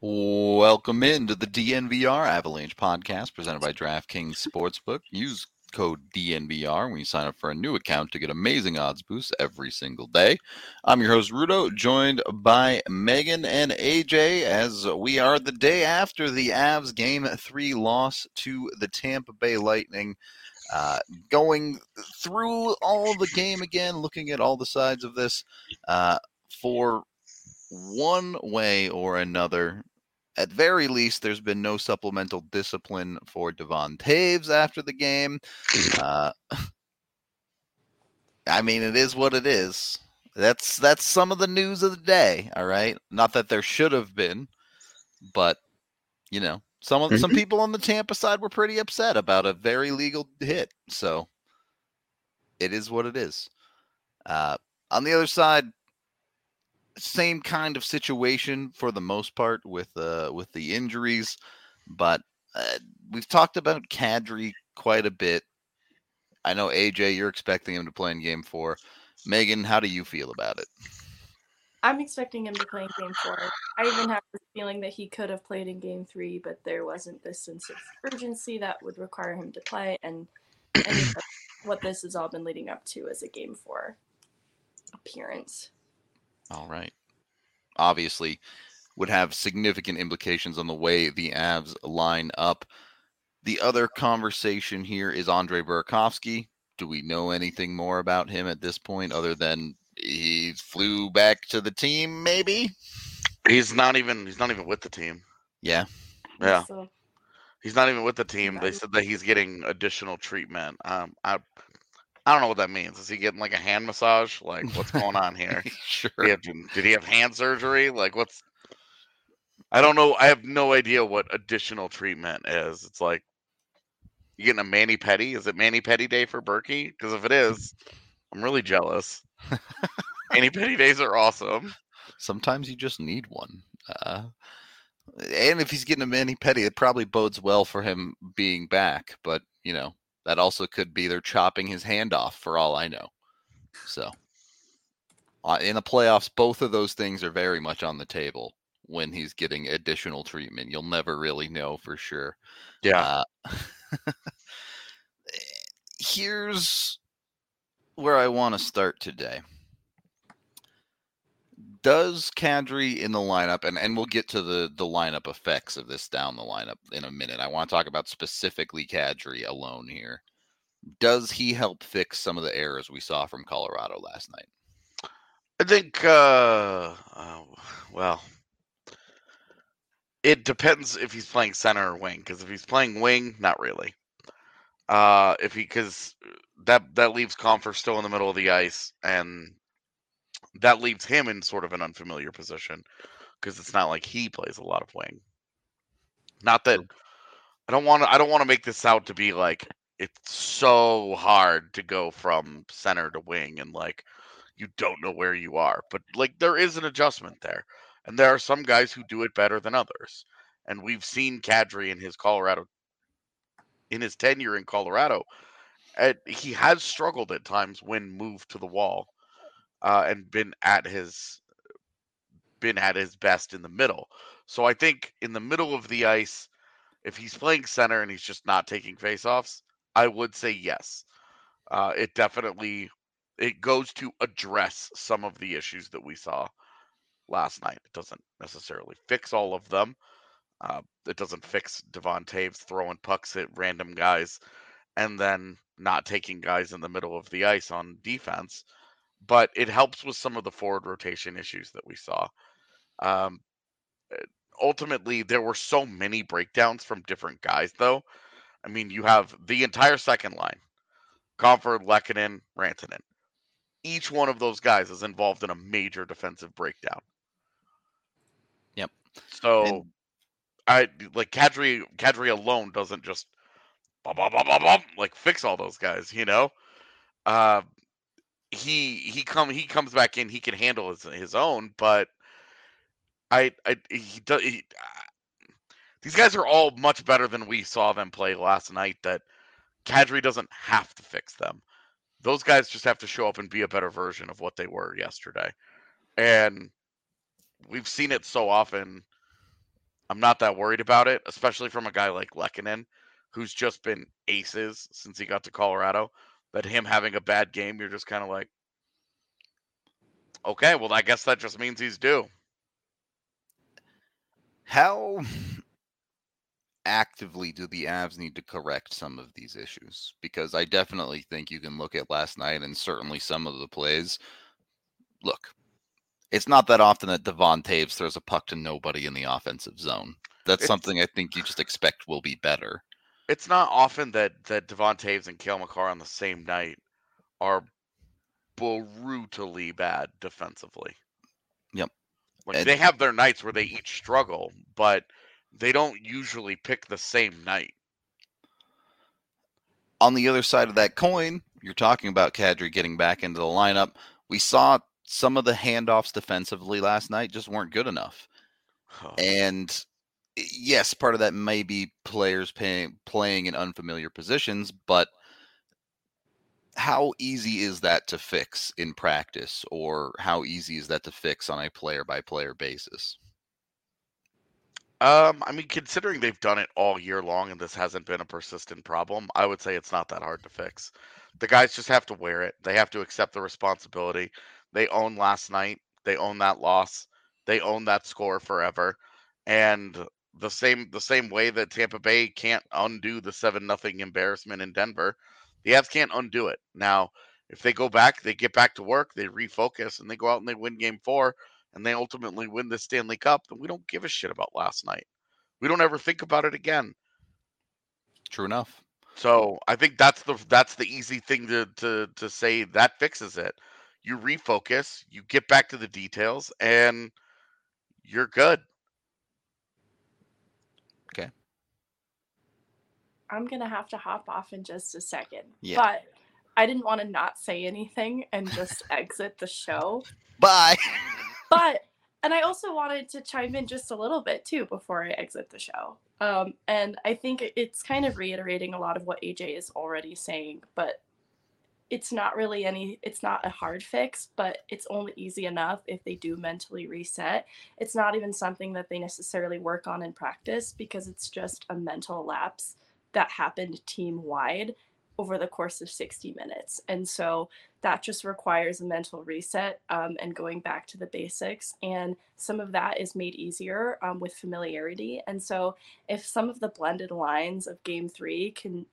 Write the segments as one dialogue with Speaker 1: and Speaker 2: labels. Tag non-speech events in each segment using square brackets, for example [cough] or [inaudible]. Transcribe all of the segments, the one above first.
Speaker 1: Welcome into the DNVR Avalanche podcast presented by DraftKings Sportsbook. Use code DNVR when you sign up for a new account to get amazing odds boosts every single day. I'm your host, Rudo, joined by Megan and AJ as we are the day after the Avs game three loss to the Tampa Bay Lightning. Uh, going through all the game again, looking at all the sides of this uh, for one way or another. At very least, there's been no supplemental discipline for Devon Toews after the game. Uh, [sighs] I mean, it is what it is. That's that's some of the news of the day. All right, not that there should have been, but you know, some of, mm-hmm. some people on the Tampa side were pretty upset about a very legal hit. So it is what it is. Uh, on the other side, same kind of situation for the most part with uh with the injuries, but uh, we've talked about Kadri quite a bit. I know AJ, you're expecting him to play in Game Four. Megan, how do you feel about it?
Speaker 2: I'm expecting him to play in Game Four. I even have the feeling that he could have played in Game Three, but there wasn't this sense of urgency that would require him to play, and, and what this has all been leading up to is a Game Four appearance.
Speaker 1: All right. Obviously, would have significant implications on the way the Avs line up. The other conversation here is Andre Burakovsky. Do we know anything more about him at this point other than he flew back to the team maybe?
Speaker 3: He's not even he's not even with the team.
Speaker 1: Yeah.
Speaker 3: Yeah. He's not even with the team. They said that he's getting additional treatment. Um I I don't know what that means. Is he getting like a hand massage? Like, what's going on [laughs] here?
Speaker 1: sure.
Speaker 3: Did he, have, did he have hand surgery? Like, what's? I don't know. I have no idea what additional treatment is. It's like you getting a mani pedi. Is it mani pedi day for Berkey? Because if it is, I'm really jealous. [laughs] mani pedi days are awesome.
Speaker 1: Sometimes you just need one. Uh, and if he's getting a mani pedi, it probably bodes well for him being back. But you know, that also could be they're chopping his hand off for all I know. So uh, in the playoffs, both of those things are very much on the table when he's getting additional treatment. You'll never really know for sure.
Speaker 3: Yeah.
Speaker 1: Uh, [laughs] here's where I want to start today does Kadri in the lineup, and, and we'll get to the, the lineup effects of this down the lineup in a minute. I want to talk about specifically Kadri alone here. Does he help fix some of the errors we saw from Colorado last night?
Speaker 3: I think, uh, uh well, it depends if he's playing center or wing. Because if he's playing wing, not really. Uh, if he because that that leaves Compher still in the middle of the ice, and that leaves him in sort of an unfamiliar position because it's not like he plays a lot of wing. Not that I don't want to. I don't want to make this out to be like it's so hard to go from center to wing and like you don't know where you are. But like there is an adjustment there, and there are some guys who do it better than others. And we've seen Kadri in his Colorado, in his tenure in Colorado, and he has struggled at times when moved to the wall uh, and been at his been at his best in the middle. So I think in the middle of the ice, if he's playing center and he's just not taking faceoffs, I would say yes. Uh, it definitely it goes to address some of the issues that we saw last night. It doesn't necessarily fix all of them. Uh, it doesn't fix Devon Toews throwing pucks at random guys and then not taking guys in the middle of the ice on defense but it helps with some of the forward rotation issues that we saw. Um, eh, ultimately, there were so many breakdowns from different guys, though. I mean, you have the entire second line Compher, Lehkonen, Rantanen. Each one of those guys is involved in a major defensive breakdown.
Speaker 1: Yep.
Speaker 3: So, I like Kadri. Kadri alone doesn't just bum, bum, bum, like fix all those guys. You know, uh, he he come he comes back in. He can handle his his own, but I I he does. He, uh, these guys are all much better than we saw them play last night. That Kadri doesn't have to fix them. Those guys just have to show up and be a better version of what they were yesterday. And we've seen it so often. I'm not that worried about it, especially from a guy like Lehkonen, who's just been aces since he got to Colorado. That him having a bad game, you're just kind of like, okay, well, I guess that just means he's due.
Speaker 1: How actively do the Avs need to correct some of these issues? Because I definitely think you can look at last night and certainly some of the plays. Look, it's not that often that Devon Toews throws a puck to nobody in the offensive zone. That's
Speaker 3: It's-
Speaker 1: something I think you just expect will be better.
Speaker 3: It's not often that that Devon Toews and Cale Makar on the same night are brutally bad defensively.
Speaker 1: Yep.
Speaker 3: Like
Speaker 1: And-
Speaker 3: they have their nights where they each struggle, but they don't usually pick the same night.
Speaker 1: on the other side of that coin, you're talking about Kadri getting back into the lineup. We saw some of the handoffs defensively last night just weren't good enough. And yes, part of that may be players playing in unfamiliar positions, but how easy is that to fix in practice, or how easy is that to fix on a player by player basis?
Speaker 3: Um, I mean, considering they've done it all year long and this hasn't been a persistent problem, I would say it's not that hard to fix. The guys just have to wear it. They have to accept the responsibility. They own last night. They own that loss. They own that score forever. And the same the same way that Tampa Bay can't undo the seven nothing embarrassment in Denver, the Avs can't undo it. Now, if they go back, they get back to work, they refocus, and they go out and they win game four, and they ultimately win the Stanley Cup, then we don't give a shit about last night. We don't ever think about it again.
Speaker 1: True enough.
Speaker 3: So I think that's the that's the easy thing to to to say that fixes it. You refocus, you get back to the details, and you're good.
Speaker 2: I'm gonna have to hop off in just a second.
Speaker 1: Yeah.
Speaker 2: But I didn't want to not say anything and just [laughs] exit the show.
Speaker 1: Bye.
Speaker 2: But [laughs] and I also wanted to chime in just a little bit too before I exit the show. Um, and I think it's kind of reiterating a lot of what AJ is already saying, but it's not really any it's not a hard fix, but it's only easy enough if they do mentally reset. It's not even something that they necessarily work on in practice because it's just a mental lapse that happened team wide over the course of 60 minutes. And so that just requires a mental reset um, and going back to the basics. And some of that is made easier um, with familiarity. And so if some of the blended lines of game three can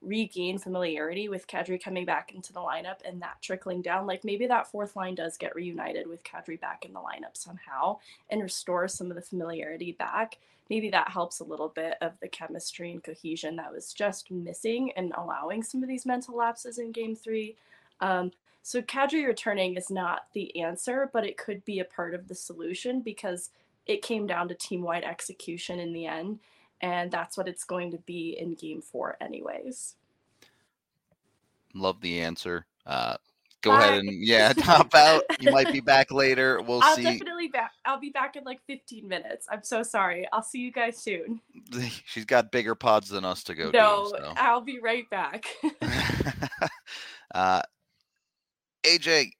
Speaker 2: regain familiarity with Kadri coming back into the lineup and that trickling down, like maybe that fourth line does get reunited with Kadri back in the lineup somehow and restore some of the familiarity back. Maybe that helps a little bit of the chemistry and cohesion that was just missing and allowing some of these mental lapses in game three. Um, so Kadri returning is not the answer, but it could be a part of the solution because it came down to team wide execution in the end. And that's what it's going to be in game four, anyways.
Speaker 1: Love the answer. Uh, go
Speaker 2: Bye.
Speaker 1: ahead and yeah, [laughs] top out. You might be [laughs] back later. We'll
Speaker 2: I'll
Speaker 1: see.
Speaker 2: definitely back. I'll be back in like 15 minutes. I'm so sorry. I'll see you guys soon. [laughs]
Speaker 1: She's got bigger pods than us to go
Speaker 2: no,
Speaker 1: do. So.
Speaker 2: I'll be right back.
Speaker 1: uh, AJ,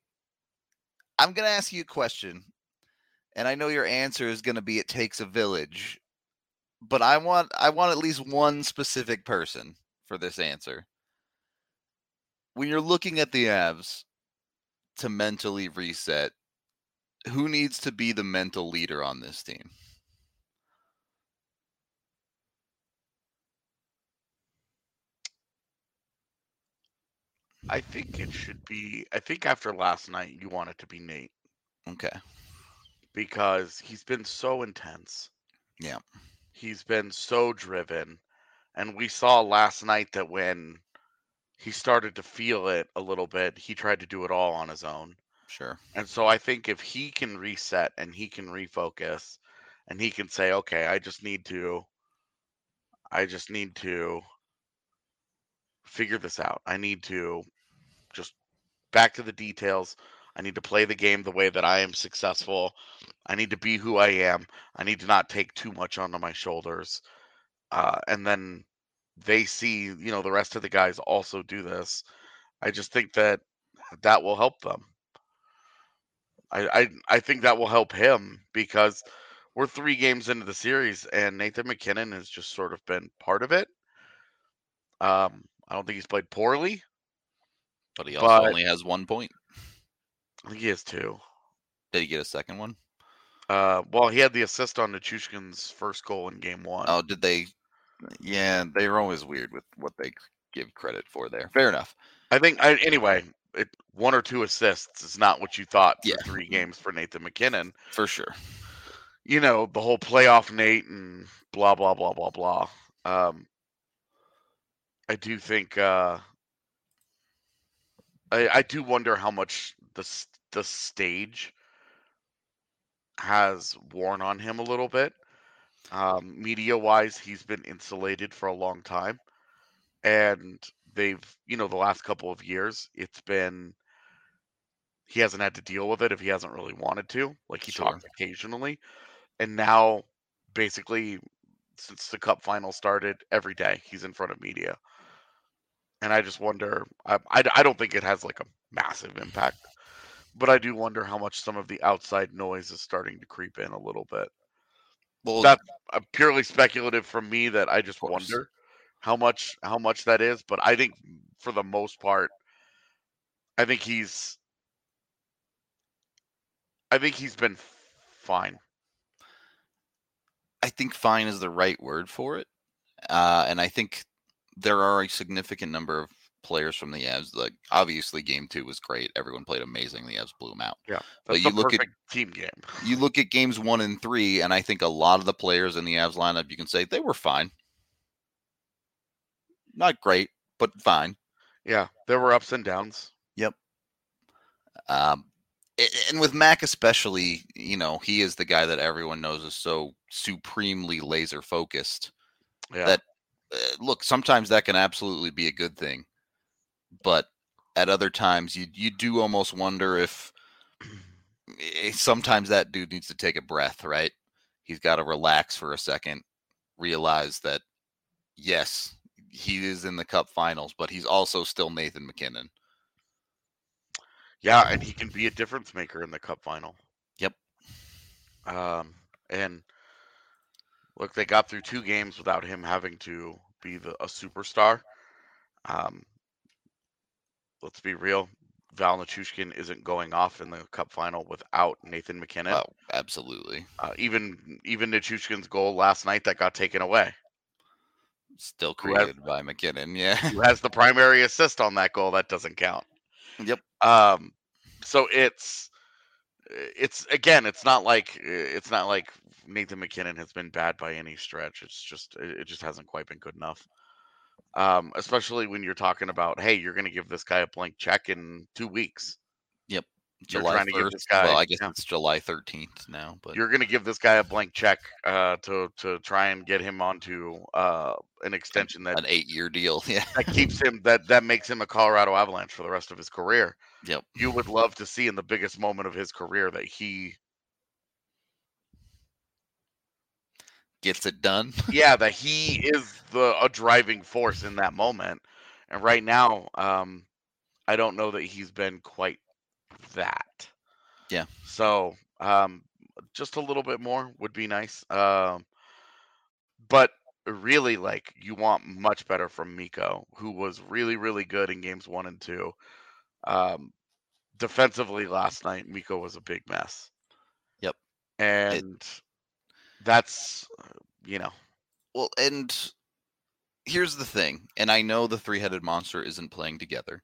Speaker 1: I'm going to ask you a question, and I know your answer is going to be it takes a village, but I want I want at least one specific person for this answer. When you're looking at the Avs to mentally reset, who needs to be the mental leader on this team?
Speaker 3: I think it should be. I think after last night, you want it to be Nate
Speaker 1: Okay.
Speaker 3: because he's been so intense.
Speaker 1: Yeah.
Speaker 3: He's been so driven. And we saw last night that when he started to feel it a little bit, he tried to do it all on his own.
Speaker 1: Sure.
Speaker 3: And so I think if he can reset and he can refocus and he can say, "Okay, I just need to I just need to figure this out. I need to just back to the details. I need to play the game the way that I am successful. I need to be who I am. I need to not take too much onto my shoulders. Uh, and then they see, you know, the rest of the guys also do this. I just think that that will help them. I, I I think that will help him because we're three games into the series and Nathan MacKinnon has just sort of been part of it. Um, I don't think he's played poorly.
Speaker 1: But he also
Speaker 3: But-
Speaker 1: only has one point.
Speaker 3: I think he has two.
Speaker 1: Did he get a second one?
Speaker 3: Uh, well, he had the assist on Nichushkin's first goal in game one.
Speaker 1: Oh, did they? Yeah, they're always weird with what they give credit for there. Fair enough.
Speaker 3: I think I, anyway. It, one or two assists is not what you thought for
Speaker 1: Yeah.
Speaker 3: three games for Nathan MacKinnon.
Speaker 1: For sure.
Speaker 3: You know the whole playoff Nate and blah blah blah blah blah. Um, I do think uh, I, I do wonder how much the the stage has worn on him a little bit. Um, media wise, he's been insulated for a long time, and they've you know the last couple of years it's been he hasn't had to deal with it if he hasn't really wanted to. Like he
Speaker 1: Sure.
Speaker 3: talks occasionally, and now basically since the cup final started, every day he's in front of media, and I just wonder. I I, I don't think it has like a massive impact, but I do wonder how much some of the outside noise is starting to creep in a little bit.
Speaker 1: Well,
Speaker 3: That- Uh, purely speculative from me that I just wonder how much how much that is, but I think for the most part, I think he's I think he's been fine.
Speaker 1: I think fine is the right word for it. Uh, and I think there are a significant number of players from the Avs. Like obviously, game two was great. Everyone played amazing. The Avs blew them out.
Speaker 3: That's
Speaker 1: But you look at-
Speaker 3: team game.
Speaker 1: You look at games one and three, and I think a lot of the players in the Avs lineup, you can say they were fine. Not great, but fine.
Speaker 3: Yeah, there were ups and downs.
Speaker 1: Yep. Um, and with Mac especially, you know, he is the guy that everyone knows is so supremely laser focused.
Speaker 3: Yeah.
Speaker 1: That uh, look, sometimes that can absolutely be a good thing, but at other times, you you do almost wonder if eh, sometimes that dude needs to take a breath, right? He's got to relax for a second, realize that yes, he is in the Cup Finals, but he's also still Nathan MacKinnon.
Speaker 3: Yeah, and he can be a difference maker in the cup final.
Speaker 1: Yep.
Speaker 3: Um, and look, they got through two games without him having to be the a superstar. Um, let's be real. Val Nichushkin isn't going off in the cup final without Nathan MacKinnon.
Speaker 1: Oh, absolutely.
Speaker 3: Uh, even even Nichushkin's goal last night that got taken away.
Speaker 1: Still
Speaker 3: Who has-
Speaker 1: created by MacKinnon. Yeah.
Speaker 3: Who has the primary assist on that goal? That doesn't count.
Speaker 1: Yep.
Speaker 3: Um, so it's it's again, it's not like it's not like Nathan MacKinnon has been bad by any stretch. It's just it just hasn't quite been good enough. Um, especially when you're talking about, hey, you're going to give this guy a blank check in two weeks. You're
Speaker 1: July
Speaker 3: trying to give
Speaker 1: 1st.
Speaker 3: this guy-
Speaker 1: well, I guess
Speaker 3: yeah.
Speaker 1: it's July 13th now, but
Speaker 3: You're going to give this guy a blank check uh, to to try and get him onto uh, an extension that
Speaker 1: an eight-year deal. [laughs] Yeah.
Speaker 3: that keeps him that that makes him a Colorado Avalanche for the rest of his career.
Speaker 1: Yep.
Speaker 3: You would love to see in the biggest moment of his career that he
Speaker 1: Gets it done. [laughs]
Speaker 3: yeah, that he is the a driving force in that moment. And right now, um I don't know that he's been quite that.
Speaker 1: Yeah.
Speaker 3: So, um just a little bit more would be nice. Um but really like you want much better from Mikko, who was really really good in games 1 and 2. Um defensively last night Mikko was a big mess.
Speaker 1: Yep.
Speaker 3: And that's you know,
Speaker 1: Well, and here's the thing, and I know the three-headed monster isn't playing together,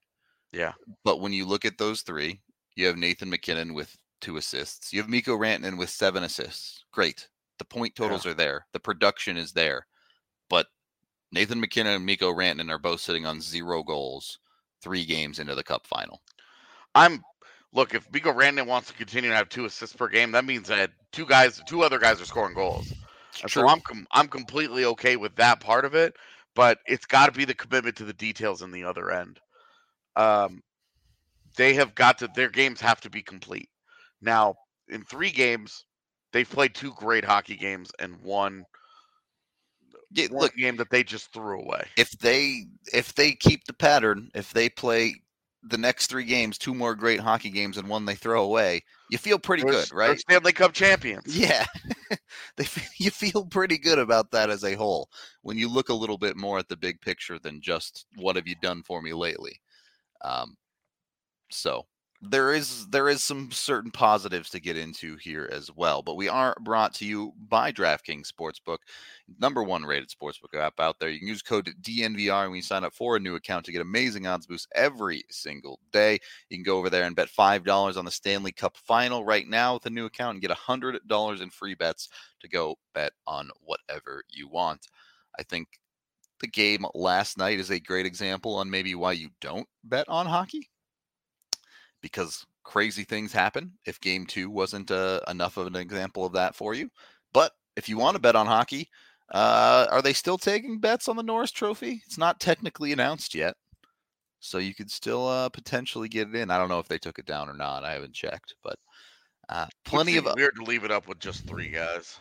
Speaker 3: yeah.
Speaker 1: but when you look at those three, you have Nathan MacKinnon with two assists. You have Mikko Rantanen with seven assists. Great. The point totals are there. The production is there. But Nathan MacKinnon and Mikko Rantanen are both sitting on zero goals three games into the cup final.
Speaker 3: I'm look, if Mikko Rantanen wants to continue to have two assists per game, that means that two guys, two other guys are scoring goals. So I'm com- I'm completely okay with that part of it, but it's got to be the commitment to the details in the other end. Um, they have got to their games have to be complete. Now, in three games, they've played two great hockey games and one
Speaker 1: Yeah,
Speaker 3: one
Speaker 1: look,
Speaker 3: game that they just threw away.
Speaker 1: if they if they keep the pattern, if they play the next three games, two more great hockey games and one they throw away, you feel pretty good,
Speaker 3: they're
Speaker 1: right?
Speaker 3: Stanley Cup [laughs] champions.
Speaker 1: Yeah, they [laughs] you feel pretty good about that as a whole when you look a little bit more at the big picture than just what have you done for me lately. Um, so there is there is some certain positives to get into here as well, but we are brought to you by DraftKings Sportsbook, number one rated sportsbook app out there. You can use code DNVR when you sign up for a new account to get amazing odds boosts every single day. You can go over there and bet $5 on the Stanley Cup final right now with a new account and get $100 in free bets to go bet on whatever you want. I think the game last night is a great example on maybe why you don't bet on hockey because crazy things happen if game two wasn't uh, enough of an example of that for you. But if you want to bet on hockey, uh, are they still taking bets on the Norris Trophy? It's not technically announced yet. So you could still uh, potentially get it in. I don't know if they took it down or not. I haven't checked, but uh, plenty of
Speaker 3: seem weird to leave it up with just three guys.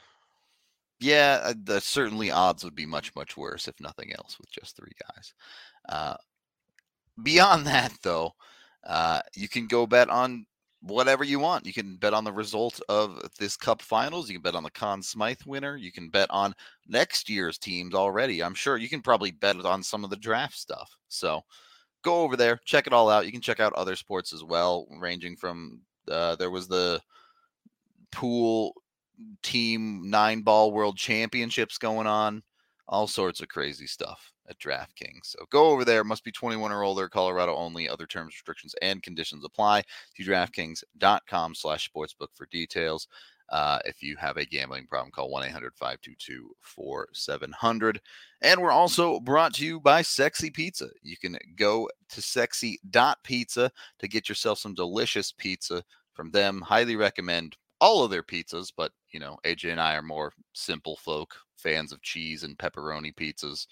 Speaker 1: yeah, uh, the, certainly odds would be much much worse if nothing else with just three guys. Uh, beyond [laughs] that, though, uh, you can go bet on whatever you want. You can bet on the result of this Cup Finals. You can bet on the Conn Smythe winner. You can bet on next year's teams already. I'm sure you can probably bet on some of the draft stuff. So go over there, check it all out. You can check out other sports as well, ranging from uh, there was the pool team nine ball world championships going on, all sorts of crazy stuff at DraftKings. So go over there. Must be 21 or older. Colorado only. Other terms, restrictions, and conditions apply. To DraftKings.com slash sportsbook for details. Uh, if you have a gambling problem, call 1 800 522 4700. And we're also brought to you by Sexy Pizza. You can go to sexy.pizza to get yourself some delicious pizza from them. Highly recommend all of their pizzas, but you know, AJ and I are more simple folk, fans of cheese and pepperoni pizzas.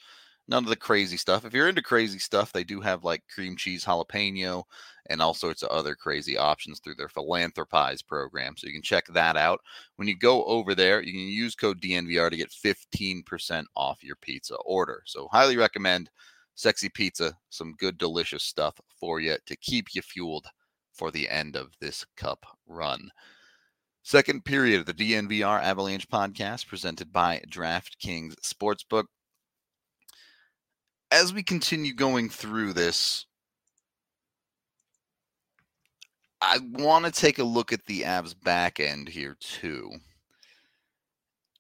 Speaker 1: None of the crazy stuff. If you're into crazy stuff, they do have like cream cheese jalapeno and all sorts of other crazy options through their philanthropies program. So you can check that out. When you go over there, you can use code DNVR to get 15% off your pizza order. So highly recommend Sexy Pizza, some good delicious stuff for you to keep you fueled for the end of this cup run. Second period of the DNVR Avalanche podcast presented by DraftKings Sportsbook. As we continue going through this, I want to take a look at the Avs back end here too.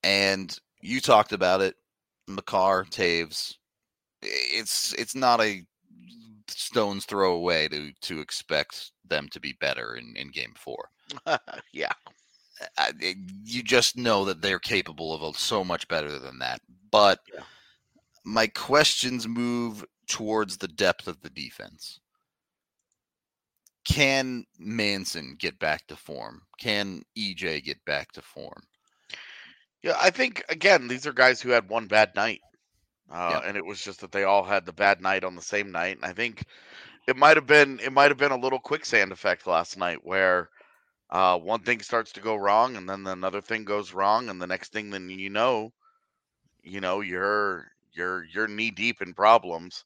Speaker 1: And you talked about it, Makar, Toews. It's it's not a stone's throw away to to expect them to be better in, in game four. [laughs]
Speaker 3: yeah.
Speaker 1: I, you just know that they're capable of so much better than that. But
Speaker 3: Yeah.
Speaker 1: My questions move towards the depth of the defense. Can Manson get back to form? Can EJ get back to form?
Speaker 3: Yeah, I think again, these are guys who had one bad night. Uh,
Speaker 1: Yeah.
Speaker 3: and it was just that they all had the bad night on the same night. And I think it might have been it might have been a little quicksand effect last night where uh, one thing starts to go wrong and then another thing goes wrong and the next thing then you know, you know, you're you're you're knee deep in problems.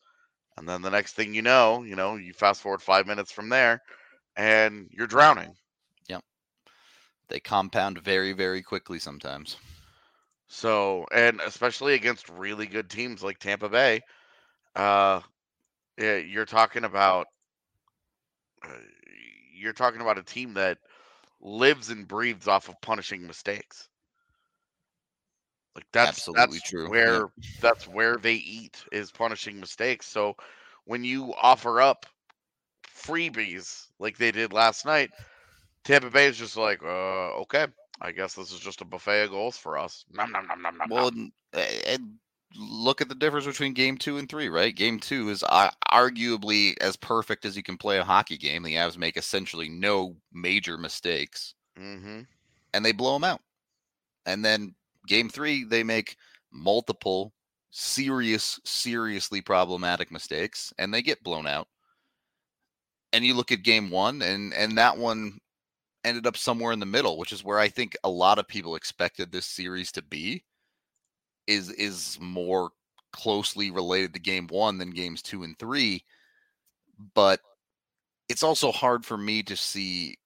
Speaker 3: And then the next thing you know, you know, you fast forward five minutes from there and you're drowning. Yep.
Speaker 1: They compound very, very quickly sometimes.
Speaker 3: So, and especially against really good teams like Tampa Bay, uh, yeah, you're talking about uh, you're talking about a team that lives and breathes off of punishing mistakes. Like that's
Speaker 1: Absolutely
Speaker 3: that's
Speaker 1: true, yeah.
Speaker 3: where that's where they eat is punishing mistakes. So when you offer up freebies like they did last night, Tampa Bay is just like, uh, okay, I guess this is just a buffet of goals for us. Nom, nom, nom, nom, nom,
Speaker 1: Well,
Speaker 3: nom.
Speaker 1: and, and look at the difference between game two and three, right? Game two is uh, arguably as perfect as you can play a hockey game. The Avs make essentially no major mistakes,
Speaker 3: Mm-hmm.
Speaker 1: and they blow them out. And then game three, they make multiple serious, seriously problematic mistakes, and they get blown out. And you look at game one, and and that one ended up somewhere in the middle, which is where I think a lot of people expected this series to be. Is is more closely related to game one than games two and three, but it's also hard for me to see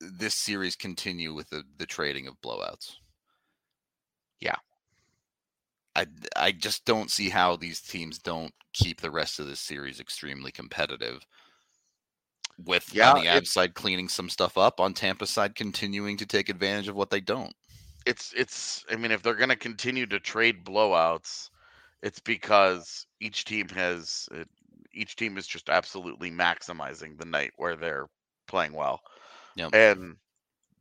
Speaker 1: this series continue with the, the trading of blowouts.
Speaker 3: Yeah.
Speaker 1: I I just don't see how these teams don't keep the rest of this series extremely competitive. With
Speaker 3: Yeah,
Speaker 1: on the Avs side cleaning some stuff up, on Tampa side continuing to take advantage of what they don't.
Speaker 3: It's it's. I mean, if they're going to continue to trade blowouts, it's because each team has uh, each team is just absolutely maximizing the night where they're playing well,
Speaker 1: Yep.
Speaker 3: and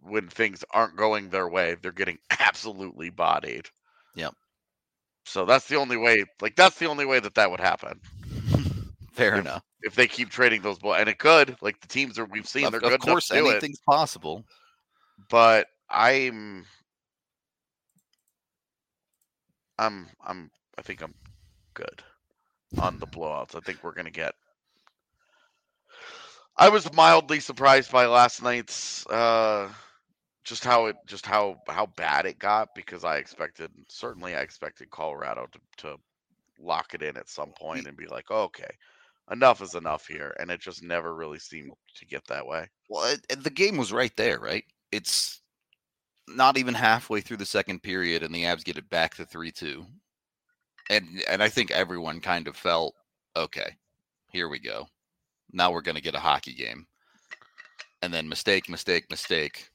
Speaker 3: when things aren't going their way, they're getting [laughs] absolutely bodied.
Speaker 1: Yep.
Speaker 3: So that's the only way. Like that's the only way that that would happen [laughs]
Speaker 1: Fair
Speaker 3: If-
Speaker 1: enough.
Speaker 3: if they keep trading those blow. And it could. Like the teams are we've seen,
Speaker 1: Of,
Speaker 3: they're
Speaker 1: of
Speaker 3: good
Speaker 1: course,
Speaker 3: enough to do it.
Speaker 1: anything's possible.
Speaker 3: but I'm I'm I'm I think I'm good on the blowouts. I think we're gonna get I was mildly surprised by last night's uh just how it just how how bad it got because I expected certainly I expected Colorado to, to lock it in at some point and be like, okay, enough is enough here. And it just never really seemed to get that way.
Speaker 1: Well, it, it- the game was right there, right? It's not even halfway through the second period, and the Avs get it back to three two, and and I think everyone kind of felt okay. Here we go. Now we're going to get a hockey game, and then mistake, mistake, mistake.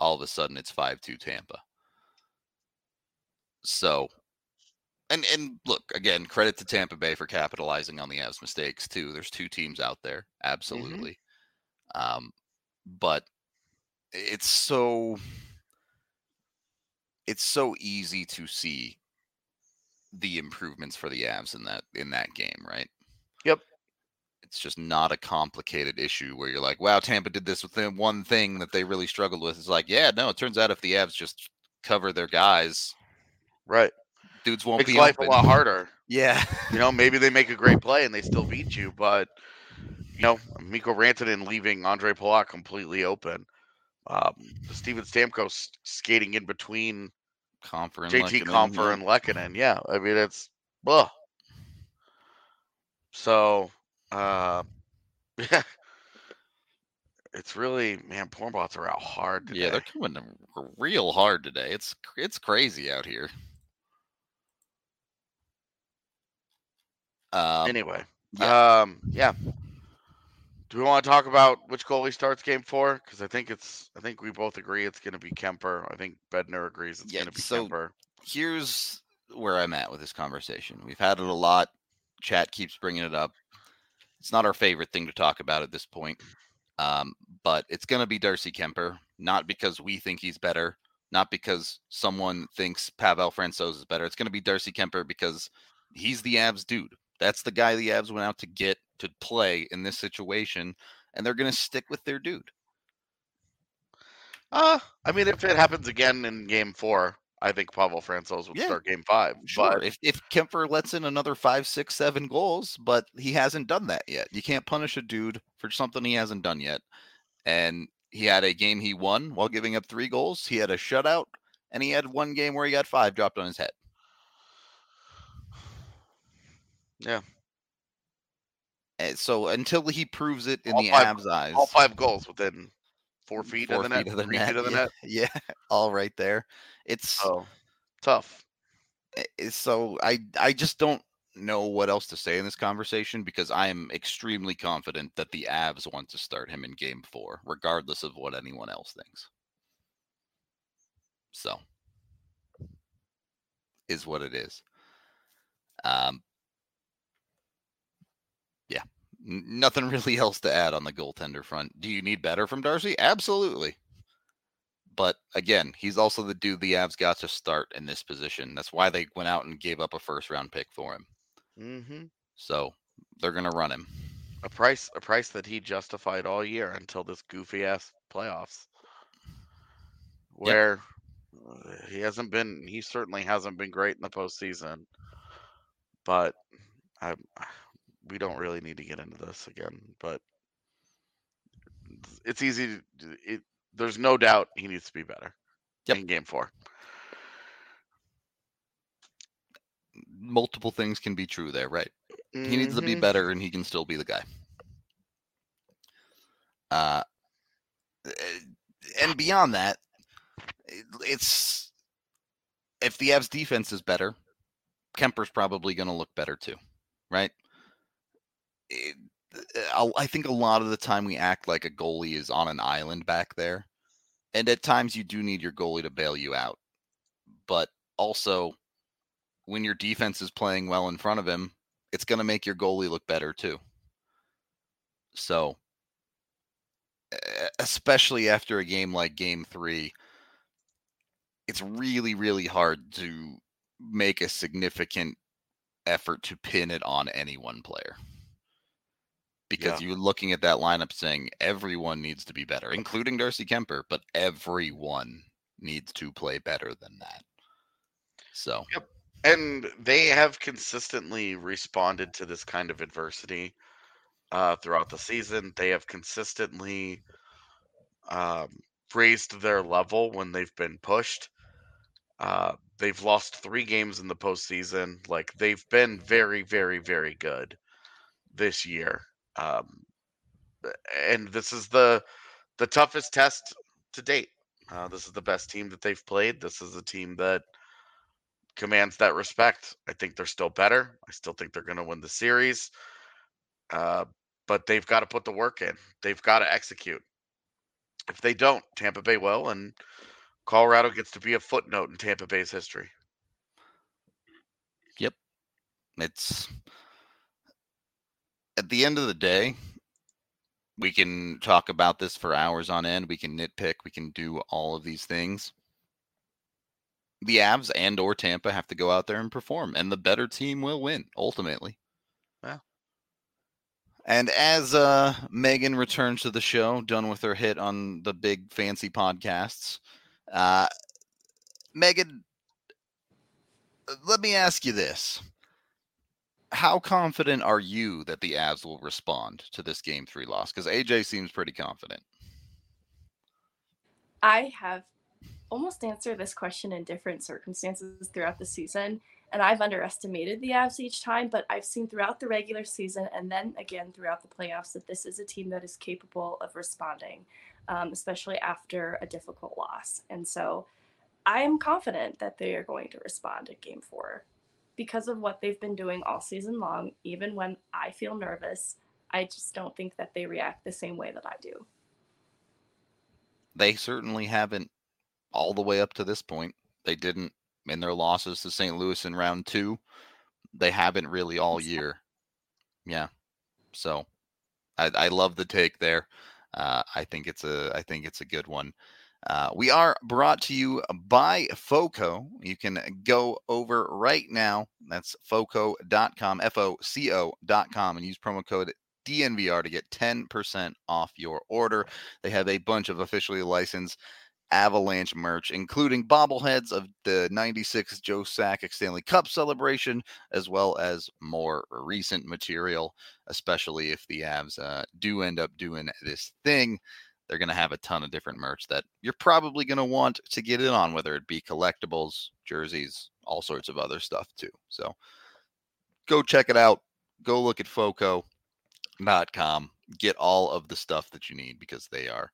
Speaker 1: All of a sudden, it's five two Tampa. So, and and look again, credit to Tampa Bay for capitalizing on the Avs mistakes too. There's two teams out there, absolutely. Um, but it's so it's so easy to see the improvements for the Avs in that in that game, right? It's just not a complicated issue where you're like, wow, Tampa did this with the one thing that they really struggled with. It's like, yeah, no, it turns out if the Avs just cover their guys,
Speaker 3: Right.
Speaker 1: dudes won't
Speaker 3: Makes
Speaker 1: be
Speaker 3: life
Speaker 1: open.
Speaker 3: a lot harder.
Speaker 1: Yeah.
Speaker 3: You know, maybe they make a great play and they still beat you, but you know, Mikko Rantanen leaving Ondrej Palat completely open. Um, Steven Stamkos skating in between
Speaker 1: Compher and
Speaker 3: JT
Speaker 1: Lehkonen, Compher
Speaker 3: and Lehkonen. Yeah, I mean it's ugh. So, uh, [laughs] yeah, it's really man, porn bots are out hard.
Speaker 1: Yeah, they're coming real hard today. It's it's crazy out here. Um,
Speaker 3: anyway.
Speaker 1: yeah.
Speaker 3: Um, yeah. Do we want to talk about which goalie starts game four? Because I think it's, I think we both agree it's going to be Kuemper. I think Bednar agrees it's
Speaker 1: Yeah,
Speaker 3: going to be
Speaker 1: so-
Speaker 3: Kuemper.
Speaker 1: here's where I'm at with this conversation. We've had it a lot. Chat keeps bringing it up. It's not our favorite thing to talk about at this point, um, but it's going to be Darcy Kuemper. Not because we think he's better, not because someone thinks Pavel Francouz is better. It's going to be Darcy Kuemper because he's the Avs dude. That's the guy the Avs went out to get to play in this situation, and they're going to stick with their dude.
Speaker 3: Uh, I mean, if it happens again in game four, I think Pavel Francouz would
Speaker 1: Yeah,
Speaker 3: start game five.
Speaker 1: Sure,
Speaker 3: But
Speaker 1: if if Kuemper lets in another five, six, seven goals, but he hasn't done that yet. You can't punish a dude for something he hasn't done yet. And he had a game he won while giving up three goals. He had a shutout, and he had one game where he got five dropped on his head.
Speaker 3: Yeah.
Speaker 1: And so until he proves it in
Speaker 3: All
Speaker 1: the
Speaker 3: five-
Speaker 1: Avs' eyes,
Speaker 3: all five goals within four feet
Speaker 1: four
Speaker 3: of the net,
Speaker 1: feet of the
Speaker 3: three
Speaker 1: net,
Speaker 3: feet of the
Speaker 1: yeah,
Speaker 3: net. [laughs]
Speaker 1: yeah, all right there. It's
Speaker 3: Oh, tough.
Speaker 1: eh, so I I just don't know what else to say in this conversation because I am extremely confident that the Avs want to start him in game 4 regardless of what anyone else thinks. So is what it is. Um yeah, n- nothing [laughs] really else to add on the goaltender front. Do you need better from Darcy? Absolutely. But again, he's also the dude the Avs got to start in this position. That's why they went out and gave up a first round pick for him.
Speaker 3: Mm-hmm.
Speaker 1: So they're gonna run him.
Speaker 3: A price, a price that he justified all year until this goofy ass playoffs, where uh, he hasn't been. He certainly hasn't been great in the postseason. But I, [sighs] we don't really need to get into this again. But it's easy. To, it, there's no doubt he needs to be better
Speaker 1: Yep.
Speaker 3: in Game Four.
Speaker 1: Multiple things can be true there, right? He needs to be
Speaker 3: Mhm.
Speaker 1: better, and he can still be the guy. Uh, and beyond that, it's if the Avs defense is better, Kuemper's probably going to look better too, right? It, I think a lot of the time we act like a goalie is on an island back there, and at times you do need your goalie to bail you out, but also when your defense is playing well in front of him, it's going to make your goalie look better too. So, especially after a game like game three, it's really, really hard to make a significant effort to pin it on any one player. Because
Speaker 3: Yeah.
Speaker 1: you're looking at that lineup saying everyone needs to be better, including Darcy Kuemper, but everyone needs to play better than that. So, yep.
Speaker 3: and they have consistently responded to this kind of adversity uh, throughout the season. They have consistently um, raised their level when they've been pushed. Uh, they've lost three games in the postseason. Like they've been very, very, very good this year. Um, and this is the the toughest test to date. Uh, this is the best team that they've played. This is a team that commands that respect. I think they're still better. I still think they're going to win the series. Uh, but they've got to put the work in. They've got to execute. If they don't, Tampa Bay will, and Colorado gets to be a footnote in Tampa Bay's history. Yep.
Speaker 1: It's at the end of the day we can talk about this for hours on end. We can nitpick. We can do all of these things. The avs and or tampa have to go out there and perform and the better team will win ultimately.
Speaker 3: Yeah.
Speaker 1: and as uh megan returns to the show done with her hit on the big fancy podcasts uh megan let me ask you this how confident are you that the Avs will respond to this game three loss? Because AJ seems pretty confident.
Speaker 2: I have almost answered this question in different circumstances throughout the season, and I've underestimated the Avs each time, but I've seen throughout the regular season and then again throughout the playoffs that this is a team that is capable of responding, um, especially after a difficult loss. And so I am confident that they are going to respond at game four because of what they've been doing all season long, even when I feel nervous. I just don't think that they react the same way that I do.
Speaker 1: They certainly haven't all the way up to this point. They didn't in their losses to St. Louis in round two. They haven't really all year. Yeah. So I, I love the take there. Uh, I think it's a I think it's a good one. Uh, we are brought to you by FOCO. You can go over right now. That's FOCO.com, F O C O.com, and use promo code DNVR to get 10% off your order. They have a bunch of officially licensed Avalanche merch, including bobbleheads of the 96 Joe Sakic Stanley Cup celebration, as well as more recent material, especially if the Avs uh, do end up doing this thing. They're going to have a ton of different merch that you're probably going to want to get in on, whether it be collectibles, jerseys, all sorts of other stuff too. So go check it out. Go look at foco.com. Get all of the stuff that you need because they are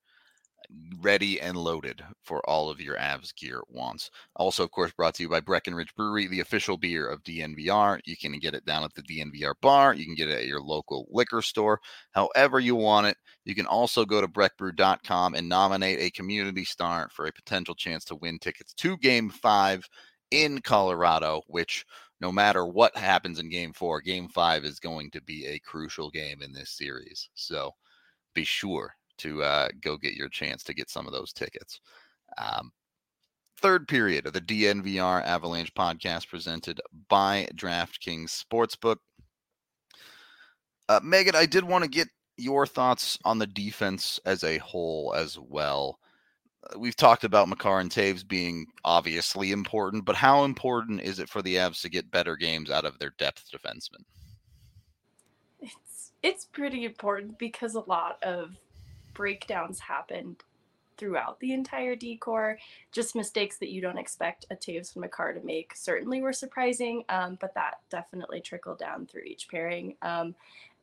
Speaker 1: ready and loaded for all of your Avs gear wants. Also, of course, brought to you by Breckenridge Brewery, the official beer of DNVR. You can get it down at the DNVR bar. You can get it at your local liquor store, however you want it. You can also go to breckbrew.com and nominate a community star for a potential chance to win tickets to Game 5 in Colorado, which no matter what happens in Game 4, Game 5 is going to be a crucial game in this series. So be sure to uh, go get your chance to get some of those tickets. Um, third period of the DNVR Avalanche podcast presented by DraftKings Sportsbook. Uh, Megan, I did want to get your thoughts on the defense as a whole as well. Uh, we've talked about Makar and Toews being obviously important, but how important is it for the Avs to get better games out of their depth defensemen?
Speaker 2: It's it's pretty important because a lot of breakdowns happened throughout the entire D corps. Just mistakes that you don't expect a Toews and Makar to make certainly were surprising, um, but that definitely trickled down through each pairing. Um,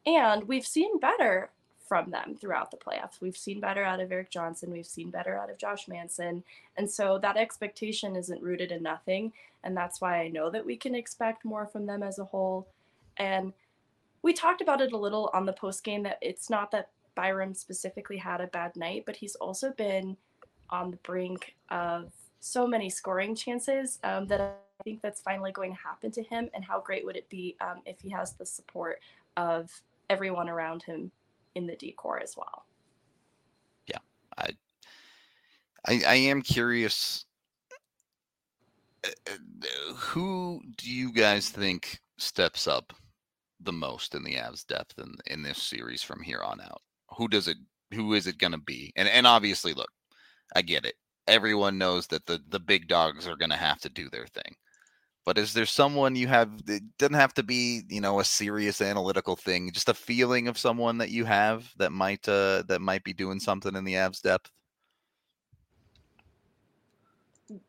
Speaker 2: and we've seen better from them throughout the playoffs. We've seen better out of Erik Johnson. We've seen better out of Josh Manson. And so that expectation isn't rooted in nothing. And that's why I know that we can expect more from them as a whole. And we talked about it a little on the post game that it's not that Byram specifically had a bad night, but he's also been on the brink of so many scoring chances um, that I think that's finally going to happen to him. And how great would it be um, if he has the support of everyone around him in the D corps as well?
Speaker 1: Yeah, I, I, I am curious. Who do you guys think steps up the most in the Avs depth in, in this series from here on out? Who does it who is it going to be? And and obviously, look, I get it. Everyone knows that the the big dogs are going to have to do their thing. But is there someone you have? It doesn't have to be, you know, a serious analytical thing. Just a feeling of someone that you have that might uh, that might be doing something in the Avs depth.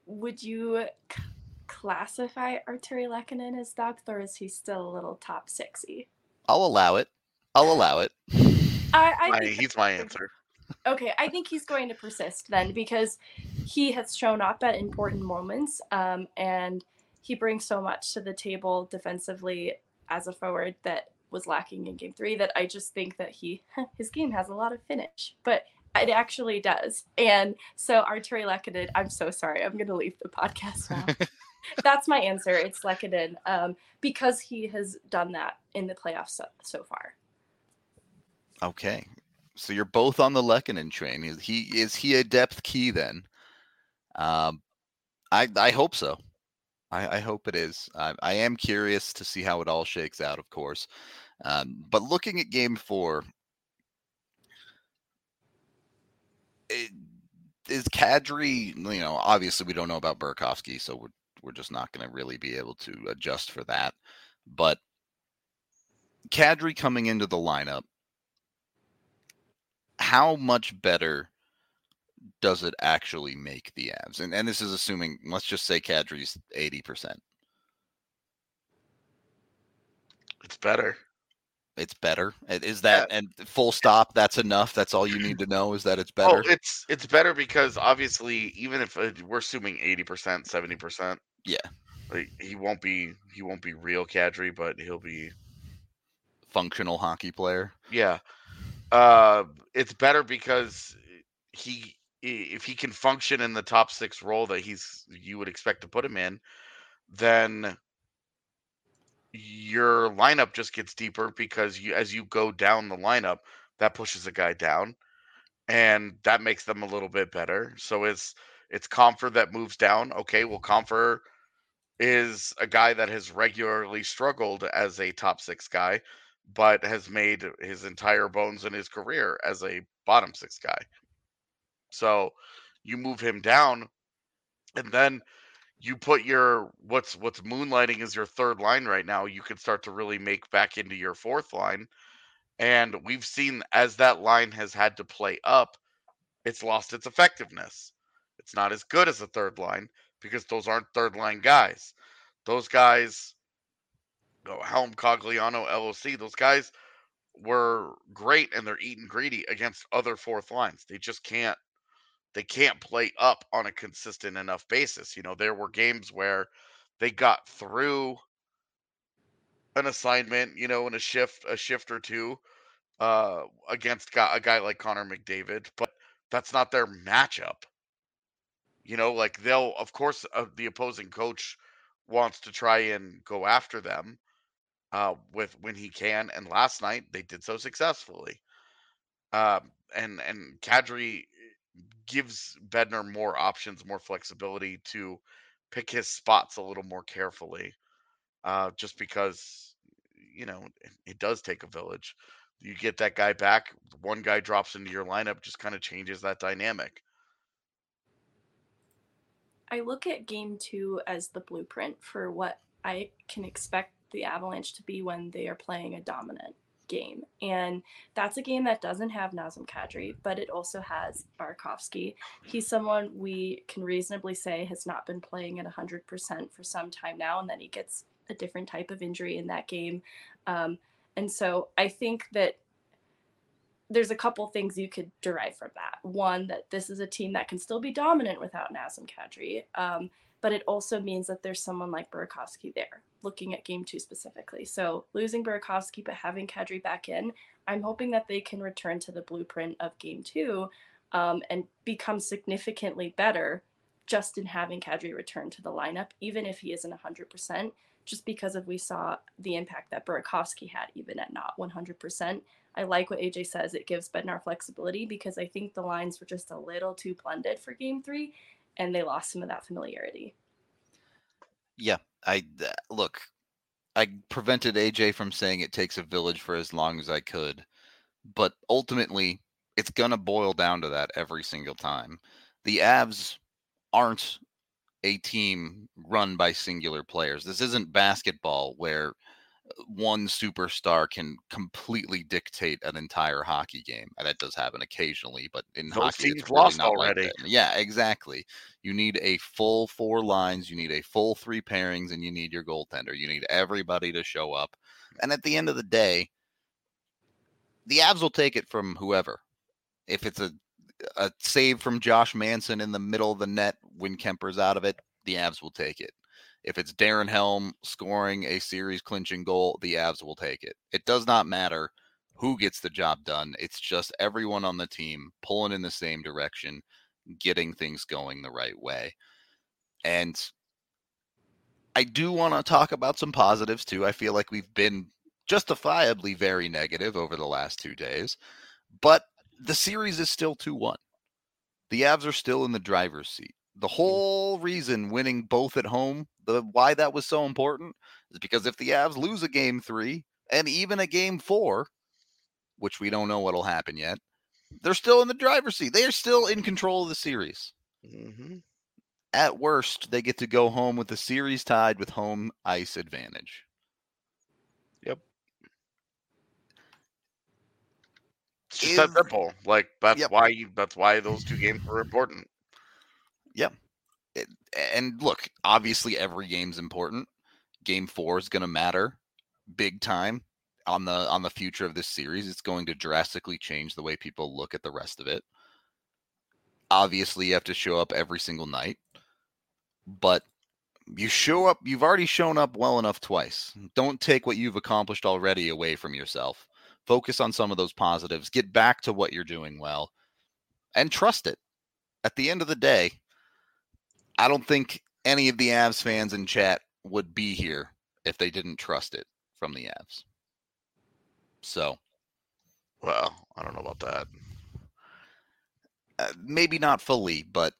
Speaker 2: Would you c- classify Artturi Lehkonen as depth, or is he still a little top sixy?
Speaker 1: I'll allow it. I'll allow it.
Speaker 2: I, I
Speaker 3: my, he's my answer.
Speaker 2: Okay, I think he's going to persist then because he has shown up at important moments, um, and he brings so much to the table defensively as a forward that was lacking in Game Three. That I just think that he [laughs] his game has a lot of finish, but it actually does. And so Artturi Lehkonen, I'm so sorry, I'm going to leave the podcast now. [laughs] That's my answer. It's Lehkonen um, because he has done that in the playoffs so, so far.
Speaker 1: Okay. So you're both on the Lehkonen train. Is he is he a depth key then? Um, I I hope so. I, I hope it is. I, I am curious to see how it all shakes out, of course. Um, but looking at Game Four, it, is Kadri? You know, obviously we don't know about Burakovsky, so we're we're just not going to really be able to adjust for that. But Kadri coming into the lineup how much better does it actually make the Avs? And and this is assuming, let's just say Kadri's eighty percent.
Speaker 3: It's better.
Speaker 1: It's better. Is that yeah. and full stop? That's enough. That's all you need to know. Is that it's oh, better?
Speaker 3: Oh, it's it's better because obviously, even if uh, we're assuming eighty percent, seventy percent,
Speaker 1: yeah,
Speaker 3: like, he won't be he won't be real Kadri, but he'll be
Speaker 1: functional hockey player.
Speaker 3: Yeah, uh, it's better because he if he can function in the top six role that he's you would expect to put him in, then your lineup just gets deeper because you as you go down the lineup, that pushes a guy down, and that makes them a little bit better. So it's it's Compher that moves down. Okay, well Compher is a guy that has regularly struggled as a top six guy but has made his entire bones in his career as a bottom six guy. So you move him down, and then you put your what's what's moonlighting as your third line right now. You can start to really make back into your fourth line, and we've seen as that line has had to play up, it's lost its effectiveness. It's not as good as the third line because those aren't third line guys. Those guys Helm, Cogliano, LOC, those guys were great and they're eating greedy against other fourth lines. They just can't they can't play up on a consistent enough basis. You know, there were games where they got through an assignment, you know, in a shift a shift or two uh against a guy like Connor McDavid, but that's not their matchup. You know, like they'll of course uh, the opposing coach wants to try and go after them uh, with when he can. And last night they did so successfully. Um, and and Kadri gives Bednar more options, more flexibility to pick his spots a little more carefully. Uh, just because you know it, it does take a village. You get that guy back, one guy drops into your lineup, just kind of changes that dynamic.
Speaker 2: I look at game two as the blueprint for what I can expect the Avalanche to be when they are playing a dominant game. And that's a game that doesn't have Nazem Kadri, but it also has Burakovsky. He's someone we can reasonably say has not been playing at 100% for some time now, and then he gets a different type of injury in that game. Um, and so I think that there's a couple things you could derive from that. One, that this is a team that can still be dominant without Nazem Kadri, um, but it also means that there's someone like Burakovsky there, looking at game two specifically. So losing Burakovsky but having Kadri back in, I'm hoping that they can return to the blueprint of game two um, and become significantly better just in having Kadri return to the lineup, even if he isn't 100%, just because of we saw the impact that Burakovsky had even at not 100%. I like what AJ says. It gives Bednar flexibility because I think the lines were just a little too blended for game three and they lost some of that familiarity.
Speaker 1: Yeah, I look, I prevented AJ from saying it takes a village for as long as I could, but ultimately it's going to boil down to that every single time. The Avs aren't a team run by singular players. This isn't basketball where one superstar can completely dictate an entire hockey game. And that does happen occasionally, but in
Speaker 3: Those
Speaker 1: hockey, it's really
Speaker 3: lost
Speaker 1: not
Speaker 3: already.
Speaker 1: Like. Yeah, exactly. You need a full four lines, you need a full three pairings, and you need your goaltender. You need everybody to show up. And at the end of the day, the Avs will take it from whoever. If it's a a save from Josh Manson in the middle of the net when Kuemper's out of it, the Avs will take it. If it's Darren Helm scoring a series clinching goal, the Avs will take it. It does not matter who gets the job done. It's just everyone on the team pulling in the same direction, getting things going the right way. And I do want to talk about some positives too. I feel like we've been justifiably very negative over the last two days, but the series is still 2 1. The Avs are still in the driver's seat. The mm. whole reason winning both at home, the why that was so important is because if the Avs lose a game 3 and even a game 4, which we don't know what'll happen yet, they're still in the driver's seat. They are still in control of the series.
Speaker 3: Mm-hmm.
Speaker 1: At worst, they get to go home with the series tied with home ice advantage.
Speaker 3: Yep. It's just that
Speaker 1: Is-
Speaker 3: simple. Like that's
Speaker 1: Yep.
Speaker 3: why you, that's why those two games were important.
Speaker 1: it, and look, obviously every game's important. Game 4 is going to matter big time on the on the future of this series. It's going to drastically change the way people look at the rest of it. Obviously, you have to show up every single night. But you show up, you've already shown up well enough twice. Don't take what you've accomplished already away from yourself. Focus on some of those positives. Get back to what you're doing well and trust it. At the end of the day, I don't think any of the Avs fans in chat would be here if they didn't trust it from the Avs. So
Speaker 3: Well, I don't know about that.
Speaker 1: uh, maybe not fully, but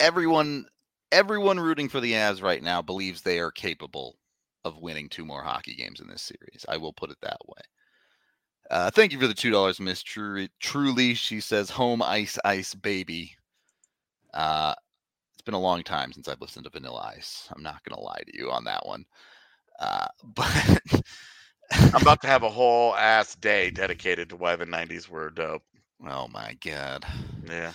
Speaker 1: everyone everyone rooting for the Avs right now believes they are capable of winning two more hockey games in this series. I will put it that way. Uh, thank you for the two dollars, Miss Truly. Truly, she says, "Home ice, ice, baby." Uh, been a long time since I've listened to Vanilla Ice. I'm not gonna lie to you on that one. Uh, [laughs] but
Speaker 3: I'm about to have a whole ass day dedicated to why the '90s were dope.
Speaker 1: oh my god.
Speaker 3: Yeah,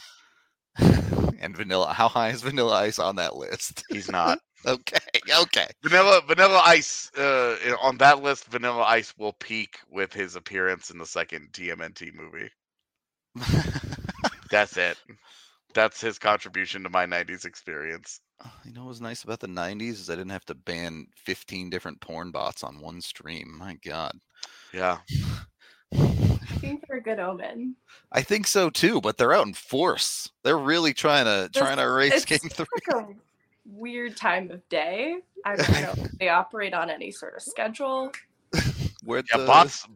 Speaker 3: [laughs]
Speaker 1: and Vanilla, how high is Vanilla Ice on that list?
Speaker 3: he's not. [laughs]
Speaker 1: okay, okay.
Speaker 3: Vanilla Vanilla Ice uh, on that list. Vanilla Ice will peak with his appearance in the second TMNT movie. That's it. That's his contribution to my '90s experience.
Speaker 1: Uh, you know what was nice about the 90s is I didn't have to ban 15 different porn bots on one stream. My god.
Speaker 3: Yeah, [sighs]
Speaker 2: I think they're a good omen.
Speaker 1: I think so too, but they're out in force. They're really trying to trying to erase
Speaker 2: It's
Speaker 1: game 3.
Speaker 2: like a weird time of day. I [laughs] don't know if they operate on any sort of schedule. [laughs]
Speaker 1: Where
Speaker 3: Yeah,
Speaker 1: the
Speaker 3: bots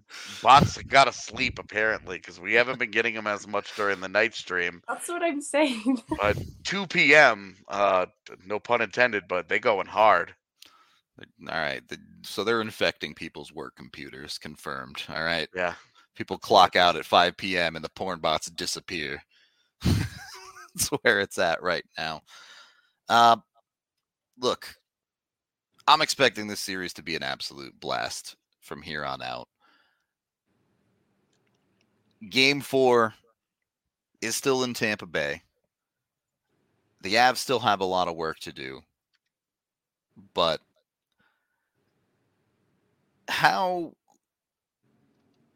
Speaker 3: bots got to sleep apparently because we haven't been getting them as much during the night stream.
Speaker 2: That's what I'm saying.
Speaker 3: But 2 p.m. Uh, no pun intended, but they going hard.
Speaker 1: All right. The, so they're infecting people's work computers. Confirmed. All right.
Speaker 3: Yeah,
Speaker 1: People clock out at 5 p.m. and the porn bots disappear. [laughs] That's where it's at right now. Uh, look, I'm expecting this series to be an absolute blast from here on out. Game four is still in Tampa Bay. The Avs still have a lot of work to do, but how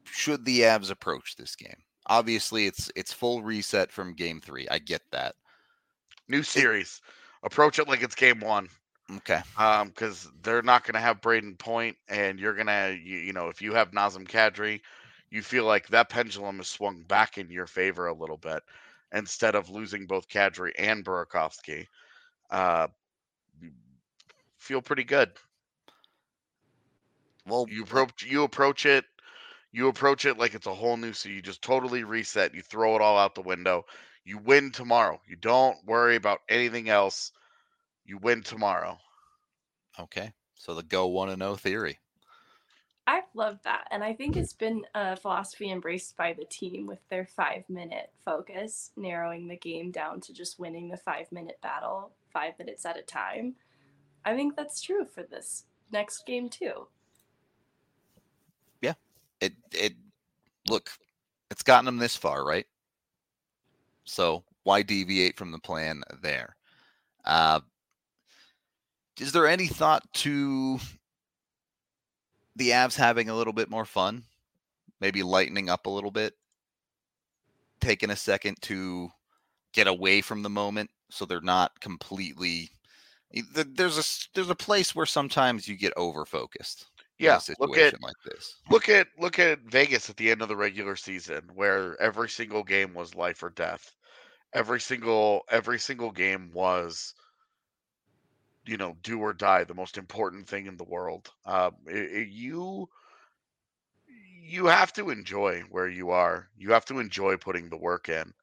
Speaker 1: should the Avs approach this game? Obviously, it's it's full reset from Game three. I get that.
Speaker 3: new series. Approach it like it's game one.
Speaker 1: Okay.
Speaker 3: Um, because they're not going to have Brayden Point, and you're gonna, you, you know, if you have Nazem Kadri, you feel like that pendulum has swung back in your favor a little bit, instead of losing both Kadri and Burakovsky. Uh, feel pretty good.
Speaker 1: Well,
Speaker 3: You approach, you approach it, you approach it like it's a whole new. So you just totally reset. You throw it all out the window. You win tomorrow. You don't worry about anything else. You win tomorrow.
Speaker 1: okay. So the go one and zero theory.
Speaker 2: I've loved that. And I think it's been a philosophy embraced by the team with their five minute focus, narrowing the game down to just winning the five minute battle, five minutes at a time. I think that's true for this next game, too.
Speaker 1: Yeah, it it look, it's gotten them this far, right? So why deviate from the plan there? Uh, is there any thought to the Avs having a little bit more fun? Maybe lightening up a little bit, taking a second to get away from the moment, so they're not completely. There's a there's a place where sometimes you get over focused.
Speaker 3: Yeah,
Speaker 1: a
Speaker 3: look at
Speaker 1: like this.
Speaker 3: look at look at Vegas at the end of the regular season, where every single game was life or death. Every single every single game was, you know, do or die, the most important thing in the world. Um, i- i- you you have to enjoy where you are. You have to enjoy putting the work in.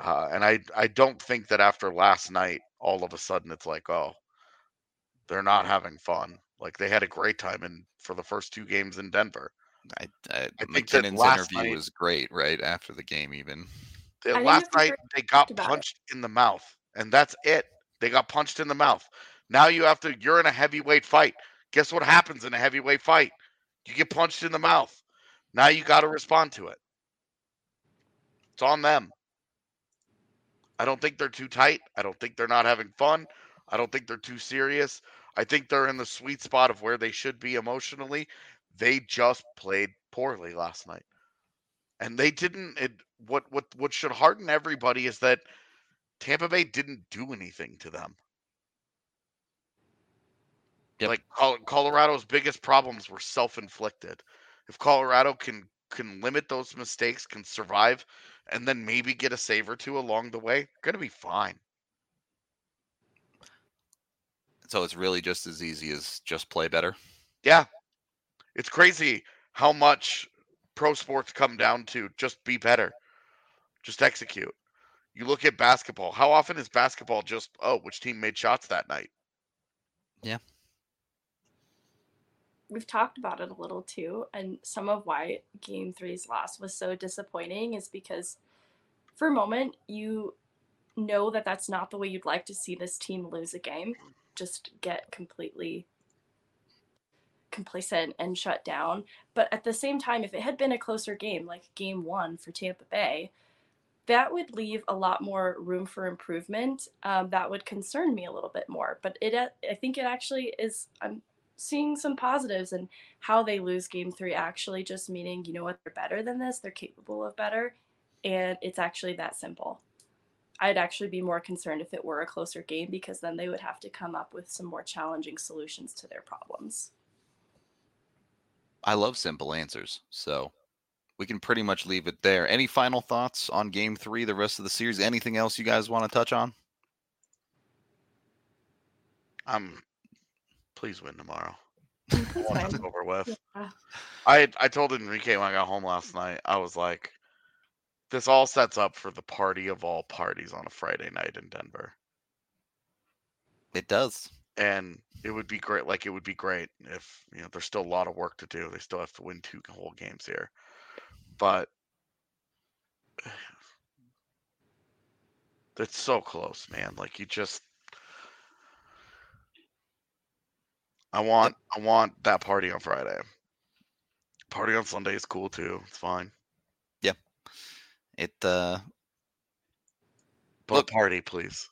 Speaker 3: Uh, and I I don't think that after last night, all of a sudden it's like, oh, they're not having fun. Like they had a great time in for the first two games in Denver.
Speaker 1: I, I,
Speaker 3: I think that
Speaker 1: MacKinnon's
Speaker 3: last
Speaker 1: interview
Speaker 3: night-
Speaker 1: was great, right after the game, even.
Speaker 3: The-
Speaker 2: I think
Speaker 3: last night they got
Speaker 2: about it.
Speaker 3: punched in the mouth, and that's it. They got punched in the mouth. Now you have to. You're in a heavyweight fight. Guess what happens in a heavyweight fight? You get punched in the mouth. Now you got to respond to it. It's on them. I don't think they're too tight. I don't think they're not having fun. I don't think they're too serious. I think they're in the sweet spot of where they should be emotionally. They just played poorly last night. And they didn't it what what what should harden everybody is that Tampa Bay didn't do anything to them.
Speaker 1: Yep.
Speaker 3: Like Colorado's biggest problems were self-inflicted. If Colorado can can limit those mistakes, can survive, and then maybe get a save or two along the way, gonna be fine.
Speaker 1: So it's really just as easy as just play better.
Speaker 3: Yeah. It's crazy how much pro sports come down to just be better. Just execute. You look at basketball. How often is basketball just, oh, which team made shots that night?
Speaker 2: We've talked about it a little too, and some of why Game Three's loss was so disappointing is because for a moment you know that that's not the way you'd like to see this team lose a game. Just get completely complacent and shut down. But at the same time, if it had been a closer game, like Game One for Tampa Bay, that would leave a lot more room for improvement. Um, that would concern me a little bit more. But it, I think it actually is. I'm seeing some positives and how they lose game three actually just meaning you know what they're better than this they're capable of better and it's actually that simple i'd actually be more concerned if it were a closer game because then they would have to come up with some more challenging solutions to their problems
Speaker 1: I love simple answers. So we can pretty much leave it there. Any final thoughts on game three, the rest of the series? Anything else you guys want to touch on?
Speaker 3: Um, please win tomorrow. Mm, [laughs] I
Speaker 2: It's
Speaker 3: want this
Speaker 2: fine.
Speaker 3: over with.
Speaker 2: Yeah.
Speaker 3: I I told Enrique when I got home last night. I was like, this all sets up for the party of all parties on a Friday night in Denver,
Speaker 1: It does.
Speaker 3: and it would be great. Like it would be great if you know there's still a lot of work to do. They still have to win two whole games here, but [sighs] it's so close, man. Like you just. I want I want that party on Friday. Party on Sunday is cool too. It's fine. Yeah.
Speaker 1: It uh
Speaker 3: But
Speaker 1: Look-
Speaker 3: party, please.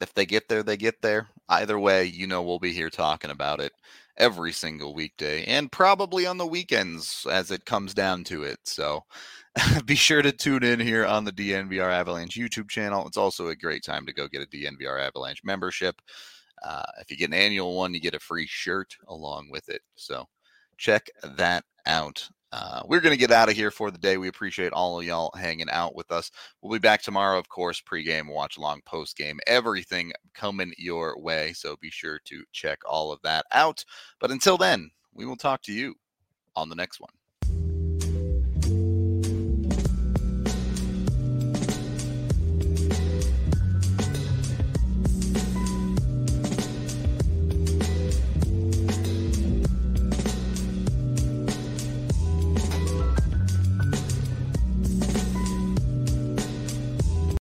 Speaker 1: if they get there, they get there. Either way, you know we'll be here talking about it every single weekday and probably on the weekends as it comes down to it. So [laughs] be sure to tune in here on the DNVR Avalanche YouTube channel. It's also a great time to go get a DNVR Avalanche membership. Uh, if you get an annual one, you get a free shirt along with it. So check that out. Uh, we're going to get out of here for the day. We appreciate all of y'all hanging out with us. We'll be back tomorrow, of course, pregame, watch along, postgame, everything coming your way. So be sure to check all of that out. But until then, we will talk to you on the next one.